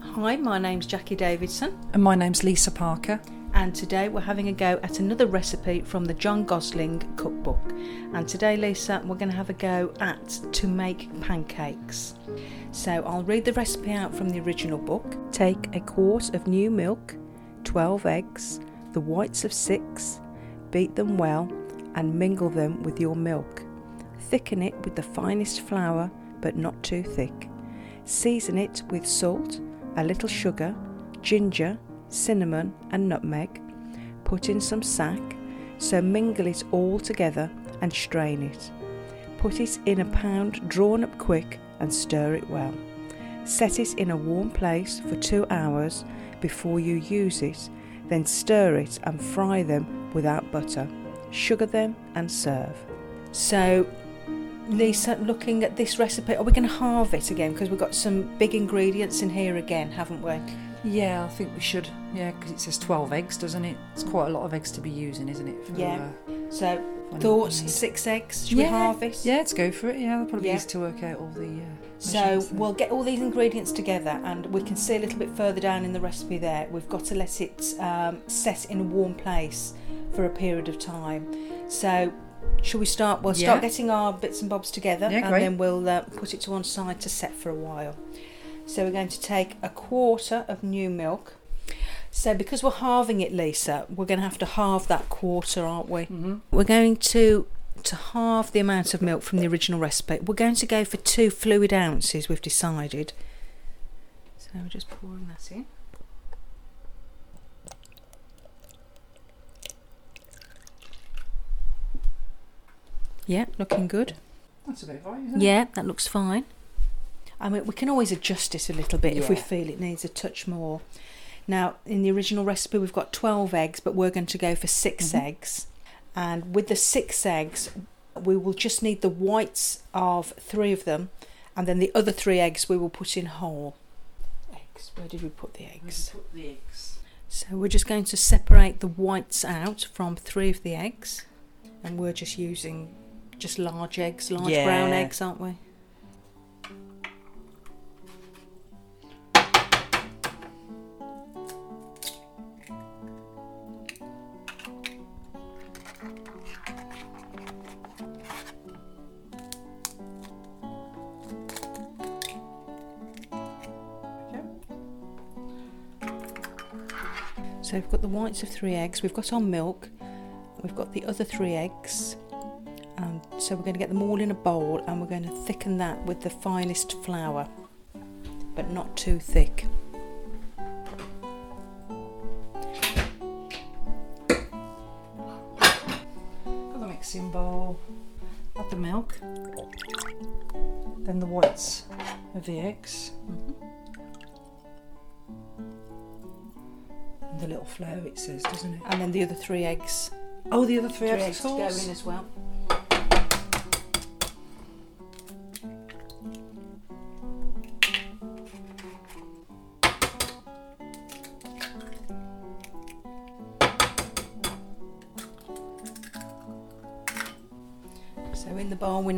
Hi, my name's Jacqui Davidson, And my name's Lisa Parker. and today we're having a go at another recipe from the John Gosling cookbook. And today, Lisa, we're going to have a go at to make pancakes. So I'll read the recipe out from the original book. Take a quart of new milk, 12 eggs, the whites of six, beat them well, and mingle them with your milk. Thicken it with the finest flour, but not too thick. Season it with salt, a little sugar, ginger, cinnamon, and nutmeg. Put in some sack, so mingle it all together and strain it. Put it in a pound drawn up quick and stir it well. Set it in a warm place for two hours before you use it, then stir it and fry them without butter. Sugar them and serve. So, Lisa, looking at this recipe, are we going to halve it again? Because we've got some big ingredients in here again, haven't we? Yeah, I think we should. Yeah, because it says 12 eggs, doesn't it? It's quite a lot of eggs to be using, isn't it? for, Yeah. uh, So, I know what thoughts, six eggs. Should we halve it? Yeah, let's go for it. Yeah, that'll probably Yeah. be easy to work out all the. Uh, So we'll get all these ingredients together, and we can see a little bit further down in the recipe there. We've got to let it um, set in a warm place for a period of time. So, shall we start? We'll start Yeah. getting our bits and bobs together, Yeah, and great. then we'll uh, put it to one side to set for a while. So we're going to take a quarter of new milk. So because we're halving it, Lisa, we're going to have to halve that quarter, aren't we? Mhm. We're going to to halve the amount of milk from the original recipe. We're going to go for two fluid ounces. We've decided. So we're just pouring that in. Yeah, looking good. That's about right, isn't it? Yeah, that looks fine. I mean, we can always adjust it a little bit if we Yeah. feel it needs a touch more. Now, in the original recipe, we've got 12 eggs, but we're going to go for 6 Mhm. eggs. And with the six eggs, we will just need the whites of three of them, and then the other three eggs we will put in whole. Eggs, where did we put the eggs? Put the eggs. So we're just going to separate the whites out from three of the eggs, and we're just using just large eggs, large brown eggs, aren't we? So we've got the whites of three eggs, we've got our milk, we've got the other three eggs. So we're going to get them all in a bowl and we're going to thicken that with the finest flour, but not too thick. Got the mixing bowl. Add the milk. Then the whites of the eggs. Mm-hmm. And the little flour it says, doesn't it? And then the other three eggs. Oh, the other three, Three eggs, eggs go in as well.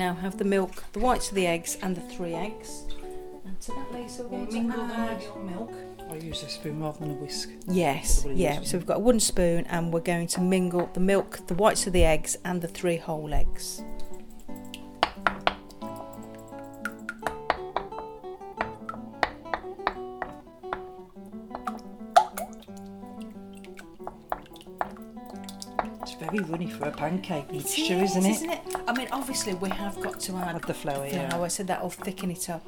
Now have the milk, the whites of the eggs and the three eggs. And to that Lisa we're going mingle to them add with your milk. I use a spoon rather than a whisk. Yes, yeah. So we've got a wooden spoon and we're going to mingle the milk, the whites of the eggs, and the three whole eggs. Very runny for a pancake It mixture, is, isn't it? Isn't it? I mean, obviously we have got to add Add the flour, yeah. flour, so that'll thicken it up.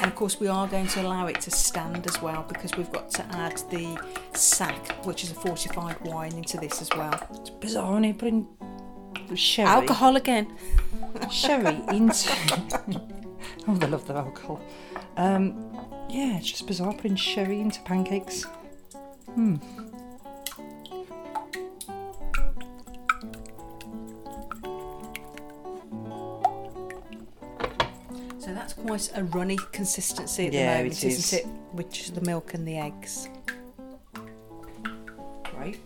And of course, we are going to allow it to stand as well because we've got to add the sack, which is a fortified wine, into this as well. It's bizarre, isn't it? Putting sherry, Alcohol again. sherry into. oh, they love their alcohol. Um, yeah, it's just bizarre putting sherry into pancakes. Hmm. So that's quite a runny consistency at Yeah, the moment, it is. isn't it? With just the milk and the eggs. Right.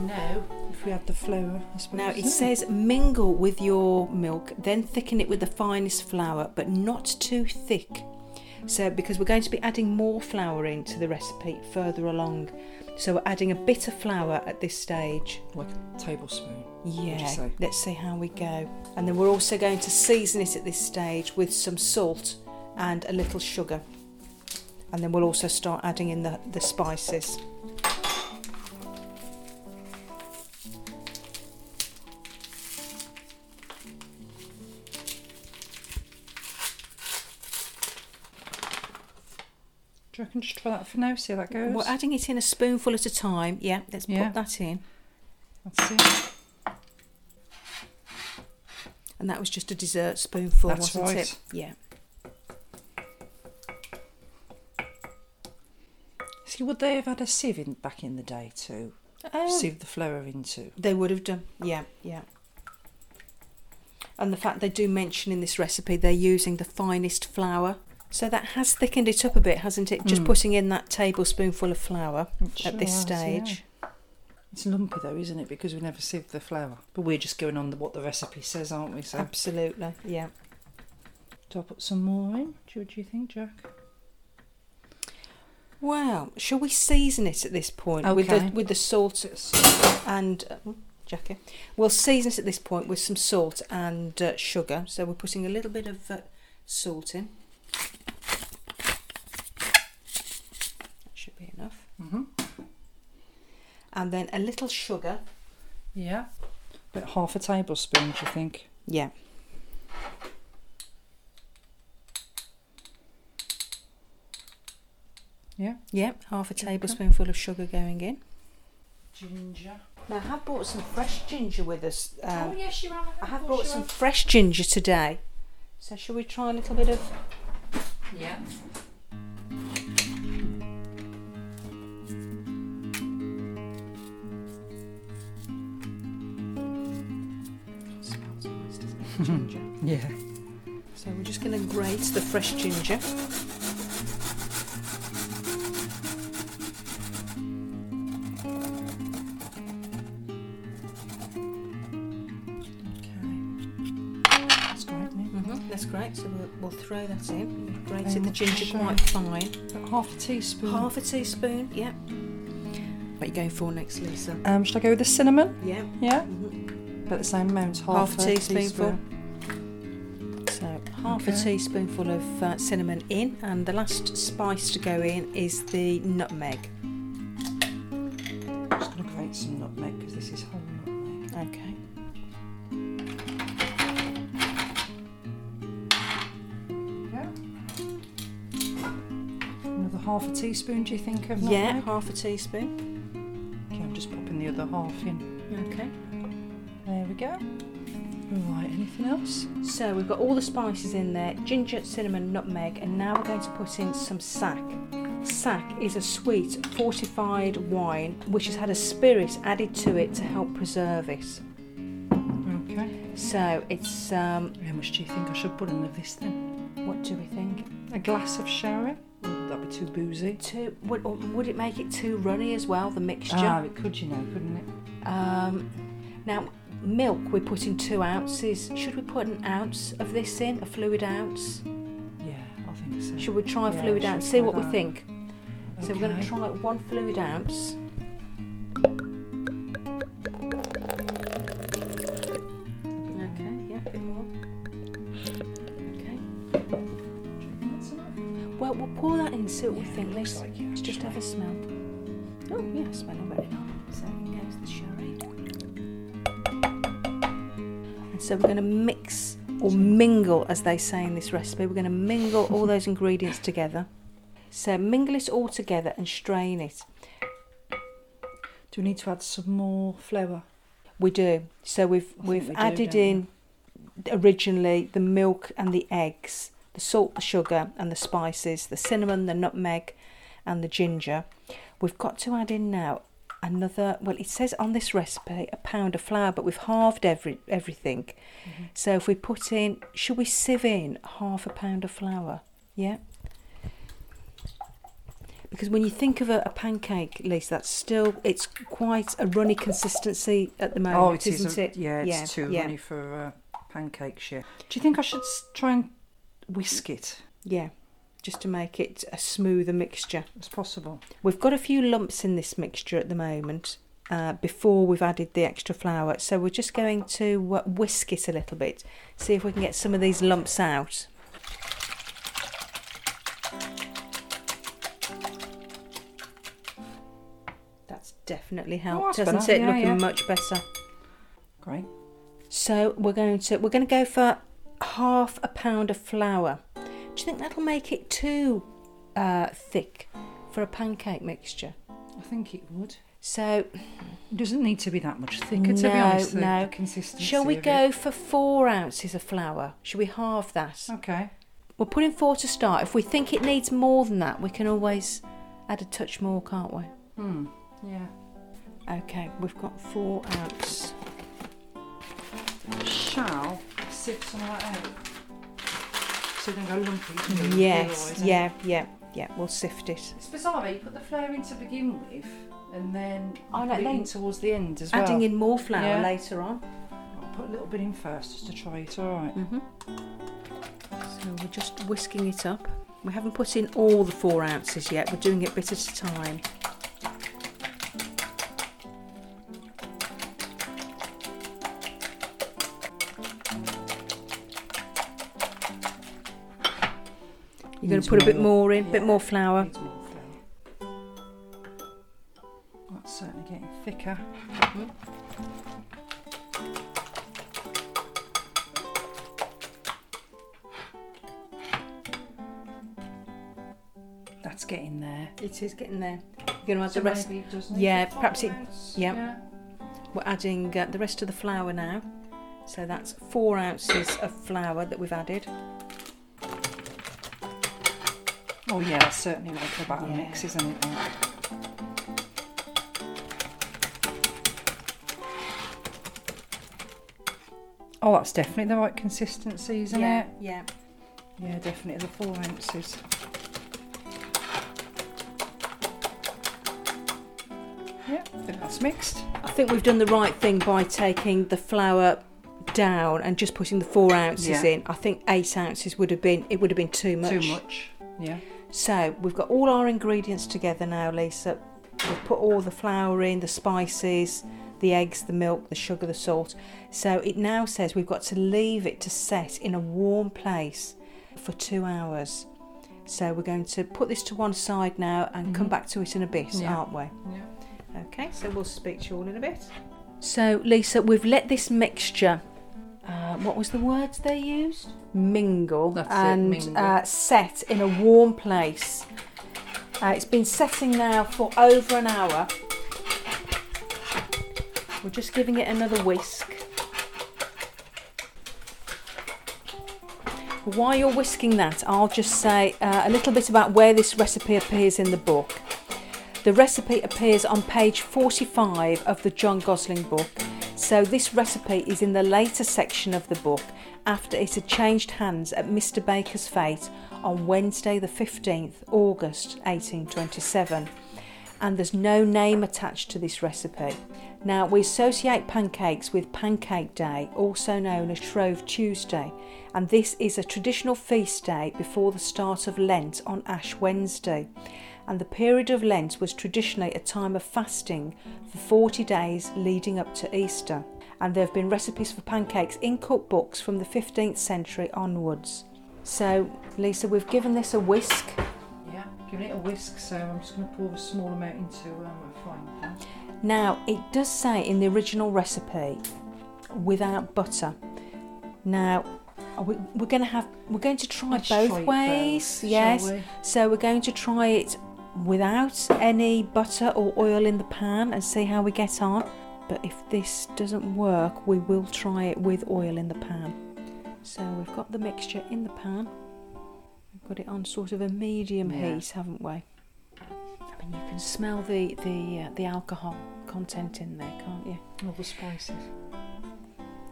Now, if we add the flour, I suppose. Now it isn't says mingle with your milk, then thicken it with the finest flour, but not too thick. So, because we're going to be adding more flour into the recipe further along, so we're adding a bit of flour at this stage. Like a tablespoon. Would you Yeah, let's see how we go. And then we're also going to season it at this stage with some salt and a little sugar. And then we'll also start adding in the, the spices. Do you reckon just try that for now? See how that goes. We're adding it in a spoonful at a time. Yeah, let's Yeah. put that in. That's it. And that was just a dessert spoonful, That's wasn't right. it? Yeah. See, would they have had a sieve in, back in the day to Um, sieve the flour into? They would have done. Yeah, yeah. And the fact they do mention in this recipe they're using the finest flour. So that has thickened it up a bit, hasn't it? Just Mm. putting in that tablespoonful of flour It at sure this has, yeah. It's lumpy though, isn't it? Because we never sieved the flour. But we're just going on the, what the recipe says, aren't we? So, Absolutely, yeah. do I put some more in? What do you think, Jack? Well, Shall we season it at this point with the Okay. with the salt and uh, mm, Jacqui? We'll season it at this point with some salt and uh, sugar. So we're putting a little bit of uh, salt in. That should be enough. Mm-hmm. And then a little sugar. Yeah. About half a tablespoon, do you think? Yeah. Yeah. Yeah, half a tablespoonful of sugar going in. Ginger. Now I have brought some fresh ginger with us. Um, oh yes, you have. I have brought some fresh ginger today. So shall we try a little bit of Yeah. Yeah. so we're just going to grate the fresh ginger. Okay. That's great, Mm-hmm. That's great. So we'll, we'll throw that in. We've grated the ginger quite fine. About half a teaspoon. Half a teaspoon. Yeah. What are you going for next, Lisa? Um, should I go with the cinnamon? Yeah. Yeah. hmm About the same amount. Half, Half a teaspoonful. teaspoon. Half a teaspoonful of uh, cinnamon in, and the last spice to go in is the nutmeg. Just going to grate some nutmeg because this is whole nutmeg. Okay. Another half a teaspoon, do you think, of Yeah, half a teaspoon. Okay, I'm just popping the other half in. Okay. There we go. Right, anything else? So we've got all the spices in there ginger, cinnamon, nutmeg, and now we're going to put in some sack. Sack is a sweet fortified wine which has had a spirit added to it to help preserve it. Okay. So it's, um, How much do you think I should put in of this then? what do we think? A glass of sherry? That'd that be too boozy? Too, would, or would it make it too runny as well, the mixture? Ah, it could, you know, couldn't it? Um, now, milk, we're putting two ounces. Should we put an ounce of this in, a fluid ounce? Yeah, I think so. Should we try a Yeah, fluid ounce? See what we that? think. So we're going to try one fluid ounce. Okay, yeah, a bit more. Okay. Well, we'll pour that in, see what we think. Let's, like let's just have a smell. Oh, yeah, smelling very nice. So in goes the sherry. And so we're going to mix or mingle, as they say in this recipe. We're going to mingle all those ingredients together. So mingle it all together and strain it. Do we need to add some more flour? We do. So we've I we've we added we? in originally the milk and the eggs, the salt, the sugar, and the spices, the cinnamon, the nutmeg, and the ginger. We've got to add in now another. Well, it says on this recipe a pound of flour, but we've halved every everything. Mm-hmm. So if we put in, should we sieve in half a pound of flour? Yeah. because when you think of a, a pancake, Lisa, that's still it's quite a runny consistency at the moment, oh, it is isn't a- it? Yeah, it's Yeah, too yeah. runny for uh, pancakes. Yeah. Do you think I should try and whisk it Yeah, just to make it a smoother mixture. as possible? We've got a few lumps in this mixture at the moment. Uh, before we've added the extra flour, so we're just going to uh, whisk it a little bit, see if we can get some of these lumps out. That's definitely helped, that's hasn't better. it? Yeah, Looking yeah. much better. Great. So we're going to we're going to go for half a pound of flour. Do you think that'll make it too uh, thick for a pancake mixture? I think it would. So It doesn't need to be that much thicker, to be No, honest. The, no. the consistency. shall we go It. for four ounces of flour? Shall we halve that? Okay. We're putting four to start. If we think it needs more than that, we can always add a touch more, can't we? Hmm. Yeah. Okay, we've got four ounces. Shall sift some of that out? So they go lumpy. Yes, Otherwise, yeah, yeah, yeah. We'll sift it. It's bizarre. that You put the flour in to begin with, and then I Oh, no, put it then towards the end as well. Adding in more flour Yeah. later on. I'll put a little bit in first just to try it. All right. hmm So we're just whisking it up. We haven't put in all the four ounces yet. We're doing it bit at a time. You're going to put a bit more. in, a bit Yeah. more flour. Needs more flour. That's certainly getting thicker. That's getting there. It is getting there. You're going to add So the rest. maybe it does need Yeah, perhaps it- ounce. yeah. We're adding uh, the rest of the flour now. So that's four ounces of flour that we've added. Oh yeah, that's certainly like a batter Yeah. mix, isn't it? that? Oh, that's definitely the right consistency, isn't yeah, it? yeah. Yeah, definitely the four ounces. Yeah, I think that's mixed. I think we've done the right thing by taking the flour down and just putting the four ounces Yeah. in. I think eight ounces would have been it would have been too much. Too much. Yeah. So we've got all our ingredients together now, Lisa. We've put all the flour in, the spices, the eggs, the milk, the sugar, the salt. So it now says we've got to leave it to set in a warm place for two hours. So we're going to put this to one side now and come Mhm. back to it in a bit, Yeah. aren't we? Yeah. Okay, so we'll speak to you all in a bit. So, Lisa, we've let this mixture, uh, what was the words they used? Mingle That's it, and mingle. Uh, set in a warm place. Uh, it's been setting now for over an hour. We're just giving it another whisk. While you're whisking that, I'll just say uh, a little bit about where this recipe appears in the book. The recipe appears on page 45 of the John Gosling book, so this recipe is in the later section of the book after it had changed hands at Mr. Baker's fate on Wednesday, the 15th August 1827. And there's no name attached to this recipe. Now, we associate pancakes with Pancake Day, also known as Shrove Tuesday, and this is a traditional feast day before the start of Lent on Ash Wednesday and the period of Lent was traditionally a time of fasting for 40 days leading up to Easter. And there have been recipes for pancakes in cookbooks from the 15th century onwards. So, Lisa, we've given this a whisk. Yeah. Giving it a whisk, so I'm just going to pour a small amount into um, a frying pan. Now, it does say in the original recipe without butter. Now, are we, we're going to have we're going to try Let's both try ways. yes. we? So we're going to try it without any butter or oil in the pan and see how we get on. But if this doesn't work, we will try it with oil in the pan. So we've got the mixture in the pan. We've got it on sort of a medium Yeah. heat, haven't we? I mean, you can smell the the uh, the alcohol content in there, can't you? All the spices.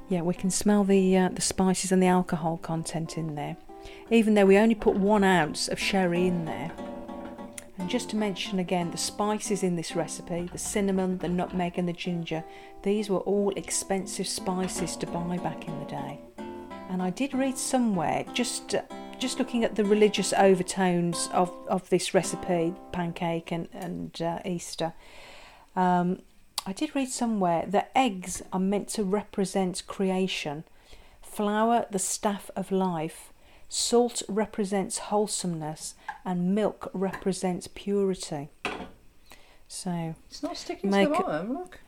Yeah, we can smell the uh, the spices and the alcohol content in there. Even though we only put one ounce of sherry in there, And just to mention again, the spices in this recipe the cinnamon, the nutmeg, and the ginger these were all expensive spices to buy back in the day. And I did read somewhere, just just looking at the religious overtones of, of this recipe, pancake and, and uh, Easter, um, I did read somewhere that eggs are meant to represent creation, flour, the staff of life, salt represents wholesomeness, and milk represents purity. So, It's not sticking to the bottom, look.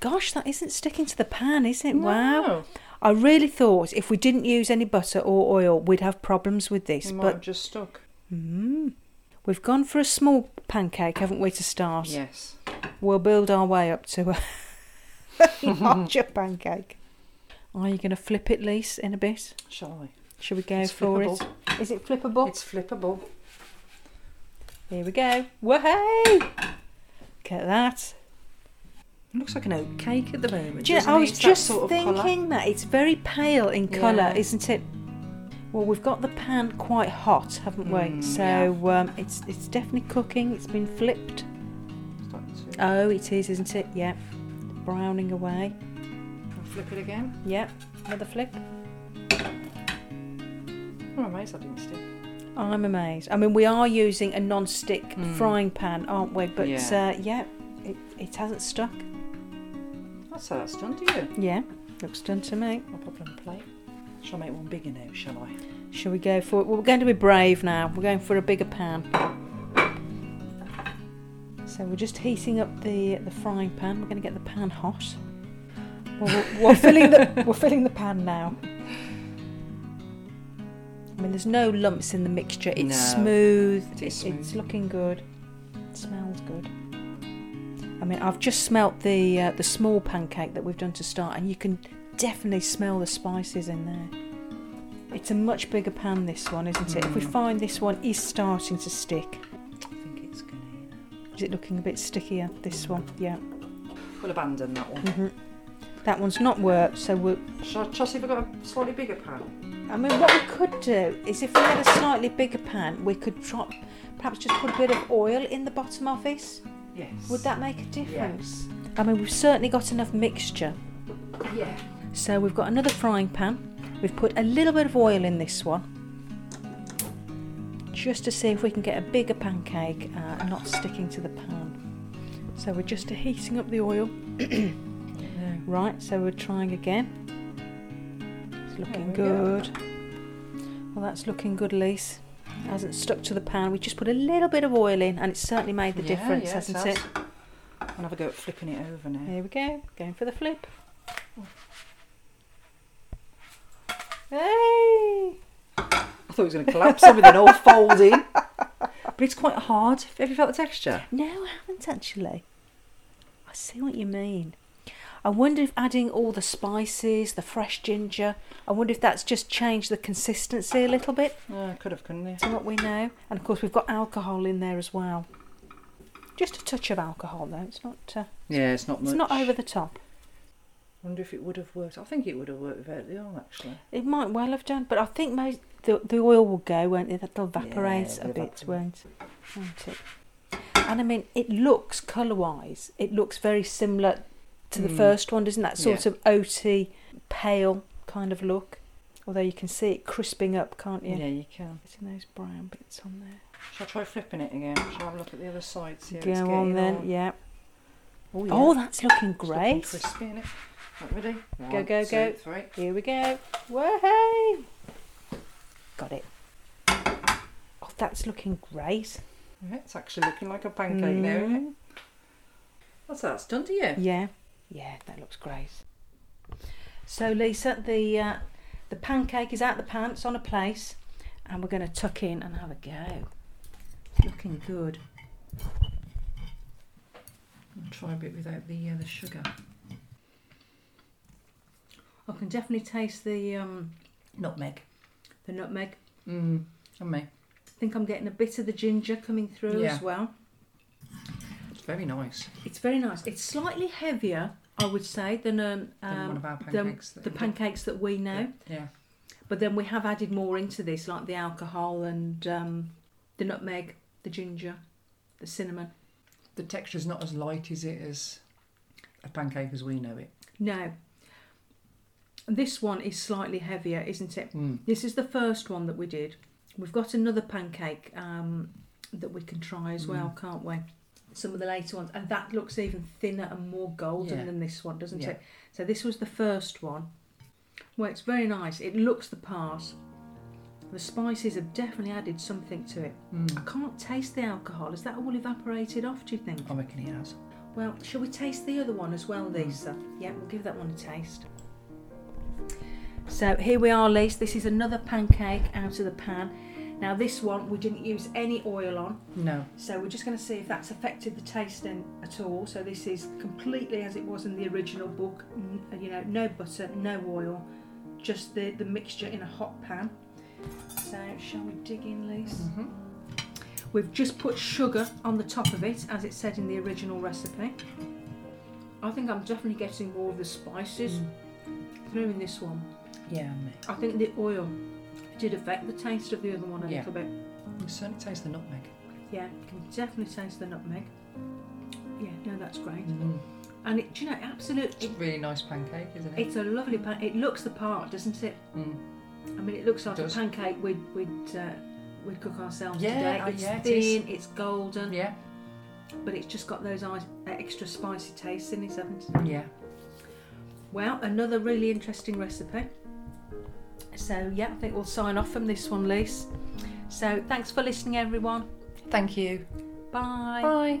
gosh, that isn't sticking to the pan, is it? No. Wow. I really thought if we didn't use any butter or oil, we'd have problems with this. It but just stuck. Mm. We've gone for a small pancake, haven't we, to start? Yes. We'll build our way up to a larger pancake. Are you going to flip it, Lise, in a bit? Shall I? Shall we go It's for flippable. it? Is it flippable? It's flippable. Here we go. Wahey! Look at that. It looks like an oat cake at the moment. Do you know, I it? was that just sort of thinking colour. that it's very pale in colour, Yeah. isn't it? Well, we've got the pan quite hot, haven't we? Mm, so um, it's it's definitely cooking. It's been flipped. Oh, it is, isn't it? Yeah. Browning away. I'll flip it again. Yep. Another flip. Oh, amazed that didn't stick. I'm amazed. I mean, we are using a non-stick Mm. frying pan, aren't we? But Yeah. uh, yeah, it, it hasn't stuck. That's how that's done to you. Yeah, looks done to me. I'll pop it on the plate. Shall I make one bigger now, shall I? Shall we go for it? Well, we're going to be brave now. We're going for a bigger pan. So we're just heating up the the frying pan. We're going to get the pan hot. Well, we're, we're filling the we're filling the pan now. I mean, there's no lumps in the mixture. It's No, smooth. it It's smooth. looking good. It smells good. I mean, I've just smelt the uh, the small pancake that we've done to start, and you can definitely smell the spices in there. It's a much bigger pan, this one, isn't it? If we Mm. find this one is starting to stick, I think it's gonna. Is it looking a bit stickier? This one, yeah. We'll abandon that one. hmm That one's not worked, so we'll. Shall I see if I've got a slightly bigger pan? I mean, what we could do is if we had a slightly bigger pan, we could drop, perhaps just put a bit of oil in the bottom of this. Yes. Would that make a difference? I mean, we've certainly got enough mixture. Yeah. So we've got another frying pan. We've put a little bit of oil in this one, just to see if we can get a bigger pancake uh, not sticking to the pan. So we're just heating up the oil. Right, so we're trying again. It's looking we go. good. Well, that's looking good, Lise. It hasn't stuck to the pan. We just put a little bit of oil in, and it's certainly made the Yeah, difference, yeah, hasn't has. it? I'll have a go at flipping it over now. Here we go, going for the flip. Hey! I thought it was going to collapse everything all fold in. But it's quite hard. Have you felt the texture? No, I haven't actually. I see what you mean. I wonder if adding all the spices, the fresh ginger, I wonder if that's just changed the consistency a little bit Uh, could have, couldn't it? to what we know. And of course, we've got alcohol in there as well. Just a touch of alcohol, though. It's not. Uh, Yeah, it's not much. it's not over the top. I wonder if it would have worked. I think it would have worked without the oil, actually. It might well have done, but I think most the, the oil will go, won't it? That'll evaporate Yeah, a bit, won't, won't it? And I mean, it looks colour-wise, it looks very similar to the Mm. first one, doesn't that sort Yeah. of oaty, pale kind of look? Although you can see it crisping up, can't you? Yeah, you can. Getting those brown bits on there. Shall I try flipping it again? Shall I have a look at the other side? See Go it's on then, on? yeah. Oh, yeah. Oh, that's looking It's looking great. crispy, innit? Right, ready? Go, One, go, two, go. three. Here we go. Whoa! Got it. Oh, that's looking great. Yeah, it's actually looking like a pancake now, isn't it? Mm. What's that? It's done to you? Yeah, yeah, that looks great. So Lisa, the uh, the pancake is out the pan, it's on a plate, and we're going to tuck in and have a go. Looking good. I'll try a bit without the uh, the sugar. I can definitely taste the um, Nutmeg. the nutmeg. Mm, and me. I think I'm getting a bit of the ginger coming through Yeah. as well. It's very nice. It's very nice. It's slightly heavier, I would say, than um, Than one um of our the, pancakes. that the we pancakes that we know. Yeah. But then we have added more into this, like the alcohol and um, the nutmeg, the ginger. the cinnamon. The texture's not as light, is it, as a pancake as we know it? No. This one is slightly heavier, isn't it? Mm. This is the first one that we did. We've got another pancake um, that we can try as well, can't we? Some of the later ones, and that looks even thinner and more golden Yeah. than this one, doesn't Yeah. it? So this was the first one. Well, it's very nice. It looks the part. The spices have definitely added something to it. Mm. I can't taste the alcohol. Has that all evaporated off? Do you think? I reckon it has. Well, shall we taste the other one as well, Lisa? Yeah, we'll give that one a taste. So here we are, Lisa. This is another pancake out of the pan. Now this one we didn't use any oil on, No. so we're just going to see if that's affected the tasting at all. So this is completely as it was in the original book. N- You know, no butter, no oil, just the the mixture in a hot pan. So shall we dig in, Lisa? Mm-hmm. We've just put sugar on the top of it, as it said in the original recipe. I think I'm definitely getting more of the spices through in this one. Yeah, me. I think the oil did affect the taste of the other one a Yeah. little bit. You certainly taste the nutmeg. Yeah, you can definitely taste the nutmeg. Yeah, no, that's great. Mm. And it, do you know, absolutely, It's a really nice pancake, isn't it? it's a lovely pan. It looks the part, doesn't it? Mm. I mean, it looks like Does. a pancake we'd we'd uh, we'd cook ourselves Yeah, today. uh, It's yeah, it thin, it's golden, Yeah, but it's just got those extra spicy tastes in it, hasn't it? yeah. Well, another really interesting recipe. So, yeah, I think we'll sign off from this one, Lise. So, thanks for listening, everyone. Thank you. Bye. Bye.